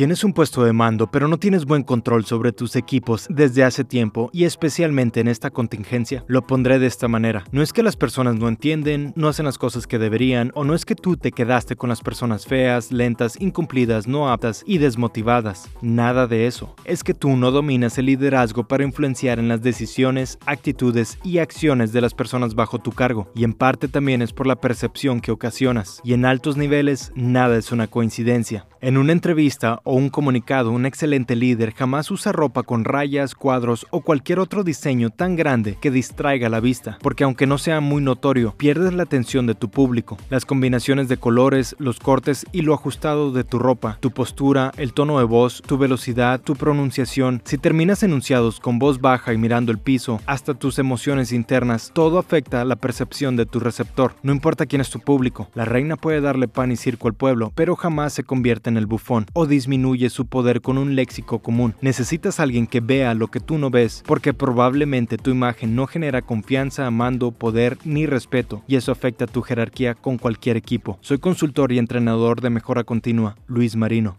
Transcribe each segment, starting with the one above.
Tienes un puesto de mando, pero no tienes buen control sobre tus equipos desde hace tiempo y especialmente en esta contingencia. Lo pondré de esta manera. No es que las personas no entienden, no hacen las cosas que deberían, o no es que tú te quedaste con las personas feas, lentas, incumplidas, no aptas y desmotivadas. Nada de eso. Es que tú no dominas el liderazgo para influenciar en las decisiones, actitudes y acciones de las personas bajo tu cargo. Y en parte también es por la percepción que ocasionas. Y en altos niveles, nada es una coincidencia. En una entrevista o un comunicado, un excelente líder jamás usa ropa con rayas, cuadros o cualquier otro diseño tan grande que distraiga la vista, porque aunque no sea muy notorio, pierdes la atención de tu público. Las combinaciones de colores, los cortes y lo ajustado de tu ropa, tu postura, el tono de voz, tu velocidad, tu pronunciación, si terminas enunciados con voz baja y mirando el piso, hasta tus emociones internas, todo afecta la percepción de tu receptor. No importa quién es tu público, la reina puede darle pan y circo al pueblo, pero jamás se convierte en el bufón o disminuye su poder con un léxico común. Necesitas alguien que vea lo que tú no ves, porque probablemente tu imagen no genera confianza, mando, poder ni respeto, y eso afecta tu jerarquía con cualquier equipo. Soy consultor y entrenador de mejora continua, Luis Marino.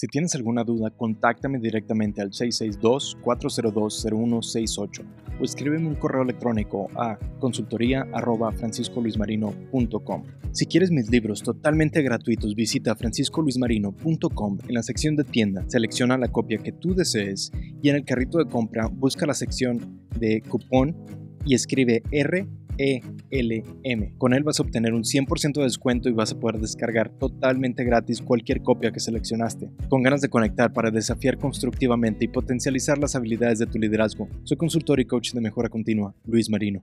Si tienes alguna duda, contáctame directamente al 662-402-0168 o escríbeme un correo electrónico a consultoría.franciscoluismarino.com. Si quieres mis libros totalmente gratuitos, visita franciscoluismarino.com. En la sección de tienda, selecciona la copia que tú desees y en el carrito de compra busca la sección de cupón y escribe R ELM. Con él vas a obtener un 100% de descuento y vas a poder descargar totalmente gratis cualquier copia que seleccionaste. Con ganas de conectar para desafiar constructivamente y potencializar las habilidades de tu liderazgo, soy consultor y coach de mejora continua, Luis Marino.